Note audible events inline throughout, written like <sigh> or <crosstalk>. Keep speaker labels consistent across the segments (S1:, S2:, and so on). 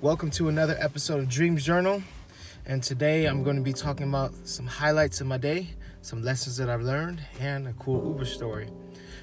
S1: Welcome to another episode of Dreams Journal. And today I'm going to be talking about some highlights of my day, some lessons that I've learned, and a cool Uber story.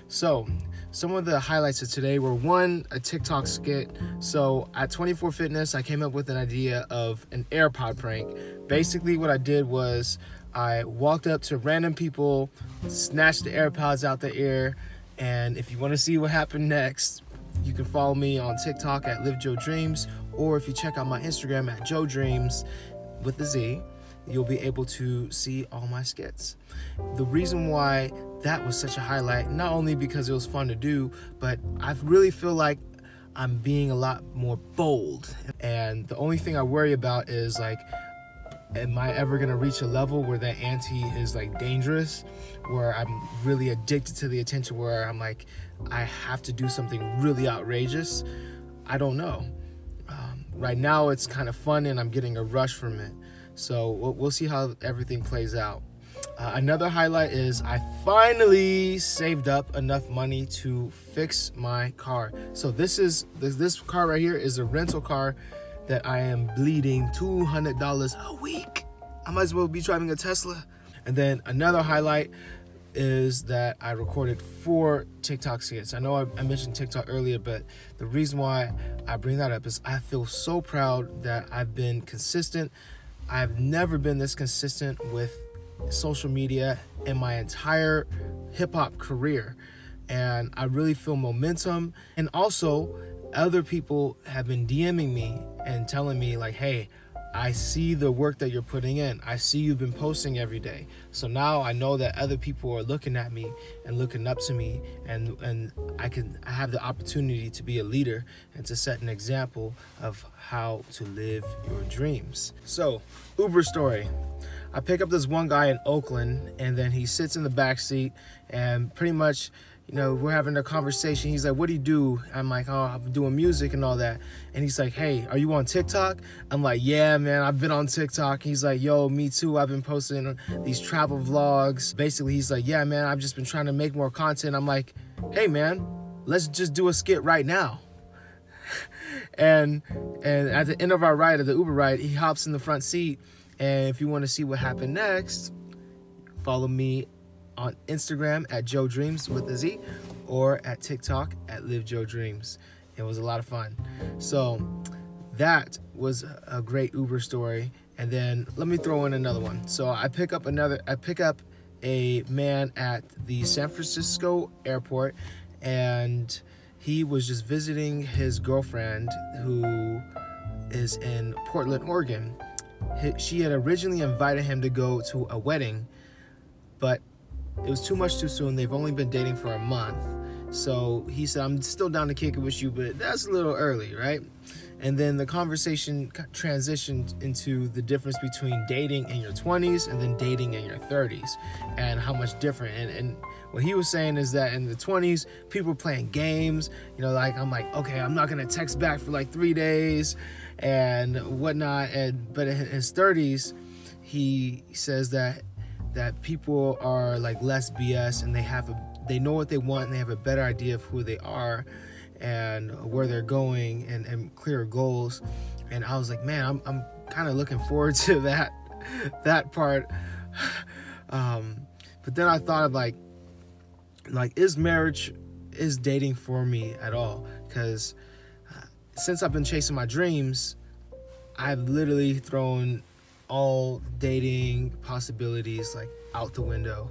S1: So, some of the highlights of today were one, a TikTok skit. So, at 24 Fitness, I came up with an idea of an AirPod prank. Basically, what I did was I walked up to random people, snatched the AirPods out the ear, and if you want to see what happened next, you can follow me on TikTok at Live Joe Dreams, or if you check out my Instagram at Joe Dreams with the Z, you'll be able to see all my skits. The reason why that was such a highlight, not only because it was fun to do, but I really feel like I'm being a lot more bold. And the only thing I worry about is like, am I ever gonna reach a level where that ante is like dangerous, where I'm really addicted to the attention, where I'm like, I have to do something really outrageous? I don't know. Um, right now, it's kind of fun and I'm getting a rush from it. So we'll, we'll see how everything plays out. Uh, another highlight is I finally saved up enough money to fix my car. So this is this, this car right here is a rental car that I am bleeding $200 a week. I might as well be driving a Tesla. And then another highlight is that I recorded four TikTok skits. I know I, I, mentioned TikTok earlier, but the reason why I bring that up is I feel so proud that I've been consistent. I've never been this consistent with social media in my entire hip hop career. And I really feel momentum. And also, other people have been DMing me and telling me, like, hey, I see the work that you're putting in. I see you've been posting every day. So now I know that other people are looking at me and looking up to me and and I can I have the opportunity to be a leader and to set an example of how to live your dreams. So, Uber story. I pick up this one guy in Oakland and then he sits in the back seat and pretty much you know, we're having a conversation. He's like, what do you do? I'm like, oh, I'm doing music and all that. And he's like, hey, are you on TikTok? I'm like, yeah, man, I've been on TikTok. He's like, yo, me too. I've been posting these travel vlogs. Basically, he's like, yeah, man, I've just been trying to make more content. I'm like, hey, man, let's just do a skit right now. <laughs> and and at the end of our ride, of the Uber ride, he hops in the front seat. And if you want to see what happened next, follow me on Instagram at Joe Dreams with a Z or at TikTok at Live Joe Dreams. It was a lot of fun. So that was a great Uber story. And then let me throw in another one. So I pick up another, I pick up a man at the San Francisco airport and he was just visiting his girlfriend who is in Portland, Oregon. She had originally invited him to go to a wedding, but it was too much too soon. They've only been dating for a month. So he said, I'm still down to kick it with you, but that's a little early, right? And then the conversation transitioned into the difference between dating in your 20s and then dating in your 30s and how much different. And, and what he was saying is that in the 20s, people were playing games. You know, like, I'm like, okay, I'm not going to text back for like three days and whatnot. And But in his 30s, he says that that people are like less BS and they have a they know what they want and they have a better idea of who they are and where they're going and, and clear goals. And I was like, man, I'm, I'm kind of looking forward <laughs> to that that part. <sighs> Um, but then I thought of like, like is marriage, is dating for me at all? Because uh, since I've been chasing my dreams, I've literally thrown all dating possibilities like out the window.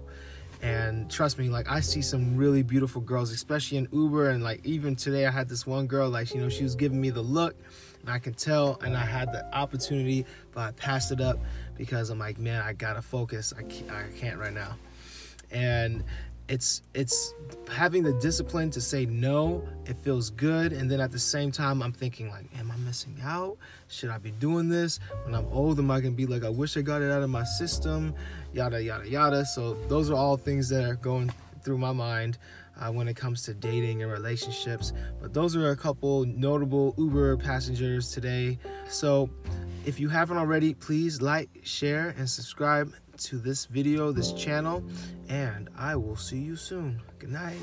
S1: And trust me like i see some really beautiful girls especially in uber. And like even today i had this one girl like you know she was giving me the look and i could tell and i had the opportunity but i passed it up because i'm like man i gotta focus. I can't, I can't right now. And it's it's having the discipline to say no it feels good. And then at the same time i'm thinking like am i missing out? Should i be doing this? When i'm old am i gonna be like i wish i got it out of my system? Yada yada yada. So those are all things that are going through my mind uh, when it comes to dating and relationships. But those are a couple notable uber passengers today. So if you haven't already please like share and subscribe to this video, this channel, and I will see you soon. Good night.